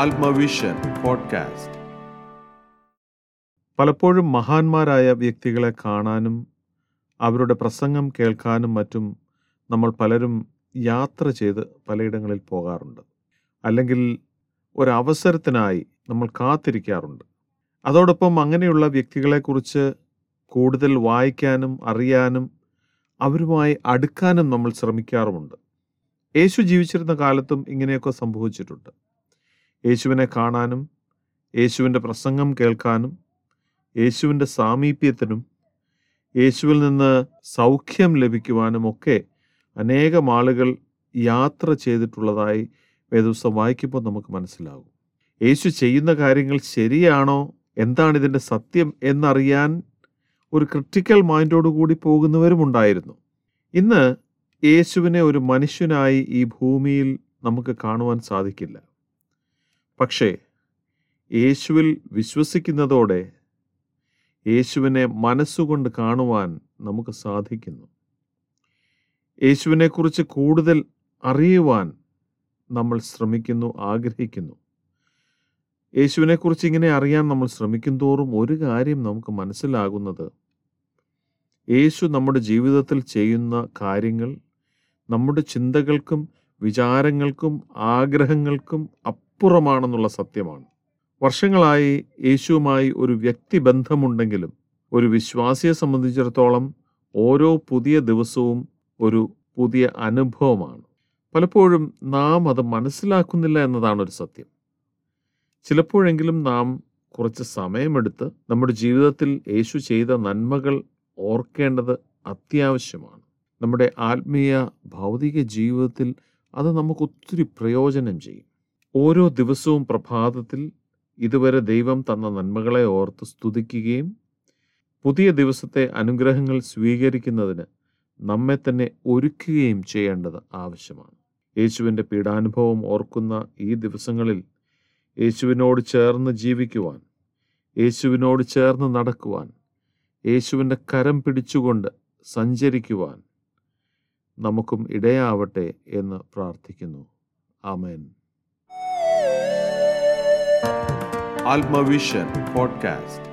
ആത്മവിഷൻ podcast. പലപ്പോഴും മഹാന്മാരായ വ്യക്തികളെ കാണാനും അവരുടെ പ്രസംഗം കേൾക്കാനും മറ്റും നമ്മൾ പലരും യാത്ര ചെയ്ത് പലയിടങ്ങളിൽ പോകാറുണ്ട്. അല്ലെങ്കിൽ ഒരവസരത്തിനായി നമ്മൾ കാത്തിരിക്കാറുണ്ട്. അതോടൊപ്പം അങ്ങനെയുള്ള വ്യക്തികളെക്കുറിച്ച് കൂടുതൽ വായിക്കാനും അറിയാനും അവരുമായി അടുക്കാനും നമ്മൾ ശ്രമിക്കാറുമുണ്ട്. യേശു ജീവിച്ചിരുന്ന കാലത്തും ഇങ്ങനെയൊക്കെ സംഭവിച്ചിട്ടുണ്ട്. യേശുവിനെ കാണാനും യേശുവിന്റെ പ്രസംഗം കേൾക്കാനും യേശുവിന്റെ സാമീപ്യത്തിനും യേശുവിൽ നിന്ന് സൗഖ്യം ലഭിക്കുവാനും ഒക്കെ അനേകം ആളുകൾ യാത്ര ചെയ്തിട്ടുള്ളതായി വേദവസം വായിക്കുമ്പോൾ നമുക്ക് മനസ്സിലാകും. യേശു ചെയ്യുന്ന കാര്യങ്ങൾ ശരിയാണോ? എന്താണ് ഇതിന്റെ സത്യം എന്നറിയാൻ ഒരു ക്രിട്ടിക്കൽ പോകുന്നവരും ഉണ്ടായിരുന്നു. ഇന്ന് യേശുവിനെ ഒരു മനുഷ്യനായി ഈ ഭൂമിയിൽ നമുക്ക് കാണുവാൻ സാധിക്കില്ല. പക്ഷേ യേശുവിൽ വിശ്വസിക്കുന്നതോടെ യേശുവിനെ മനസ്സുകൊണ്ട് കാണുവാൻ നമുക്ക് സാധിക്കുന്നു. യേശുവിനെക്കുറിച്ച് കൂടുതൽ അറിയുവാൻ നമ്മൾ ശ്രമിക്കുന്നു ആഗ്രഹിക്കുന്നു. യേശുവിനെക്കുറിച്ച് ഇങ്ങനെ അറിയാൻ നമ്മൾ ശ്രമിക്കും തോറും ഒരു കാര്യം നമുക്ക് മനസ്സിലാകുന്നത് യേശു നമ്മുടെ ജീവിതത്തിൽ ചെയ്യുന്ന കാര്യങ്ങൾ നമ്മുടെ ചിന്തകൾക്കും വിചാരങ്ങൾക്കും ആഗ്രഹങ്ങൾക്കും അപ്പുറമാണെന്നുള്ള സത്യമാണ്. വർഷങ്ങളായി യേശുവുമായി ഒരു വ്യക്തിബന്ധമുണ്ടെങ്കിലും ഒരു വിശ്വാസിയെ സംബന്ധിച്ചിടത്തോളം ഓരോ പുതിയ ദിവസവും ഒരു പുതിയ അനുഭവമാണ്. പലപ്പോഴും നാം അത് മനസ്സിലാക്കുന്നില്ല എന്നതാണ് ഒരു സത്യം. ചിലപ്പോഴെങ്കിലും നാം കുറച്ച് സമയമെടുത്ത് നമ്മുടെ ജീവിതത്തിൽ യേശു ചെയ്ത നന്മകൾ ഓർക്കേണ്ടത് അത്യാവശ്യമാണ്. നമ്മുടെ ആത്മീയ ഭൗതിക ജീവിതത്തിൽ അത് നമുക്ക് ഒത്തിരി പ്രയോജനം ചെയ്യും. ഓരോ ദിവസവും പ്രഭാതത്തിൽ ഇതുവരെ ദൈവം തന്ന നന്മകളെ ഓർത്ത് സ്തുതിക്കുകയും പുതിയ ദിവസത്തെ അനുഗ്രഹങ്ങൾ സ്വീകരിക്കുന്നതിന് നമ്മെ തന്നെ ഒരുക്കുകയും ചെയ്യേണ്ടത് ആവശ്യമാണ്. യേശുവിന്റെ പീഡാനുഭവം ഓർക്കുന്ന ഈ ദിവസങ്ങളിൽ യേശുവിനോട് ചേർന്ന് ജീവിക്കുവാൻ യേശുവിനോട് ചേർന്ന് നടക്കുവാൻ യേശുവിന്റെ കരം പിടിച്ചുകൊണ്ട് സഞ്ചരിക്കുവാൻ നമുക്കും ഇടയാവട്ടെ എന്ന് പ്രാർത്ഥിക്കുന്നു. ആമേൻ. ആത്മവിഷൻ പോഡ്കാസ്റ്റ്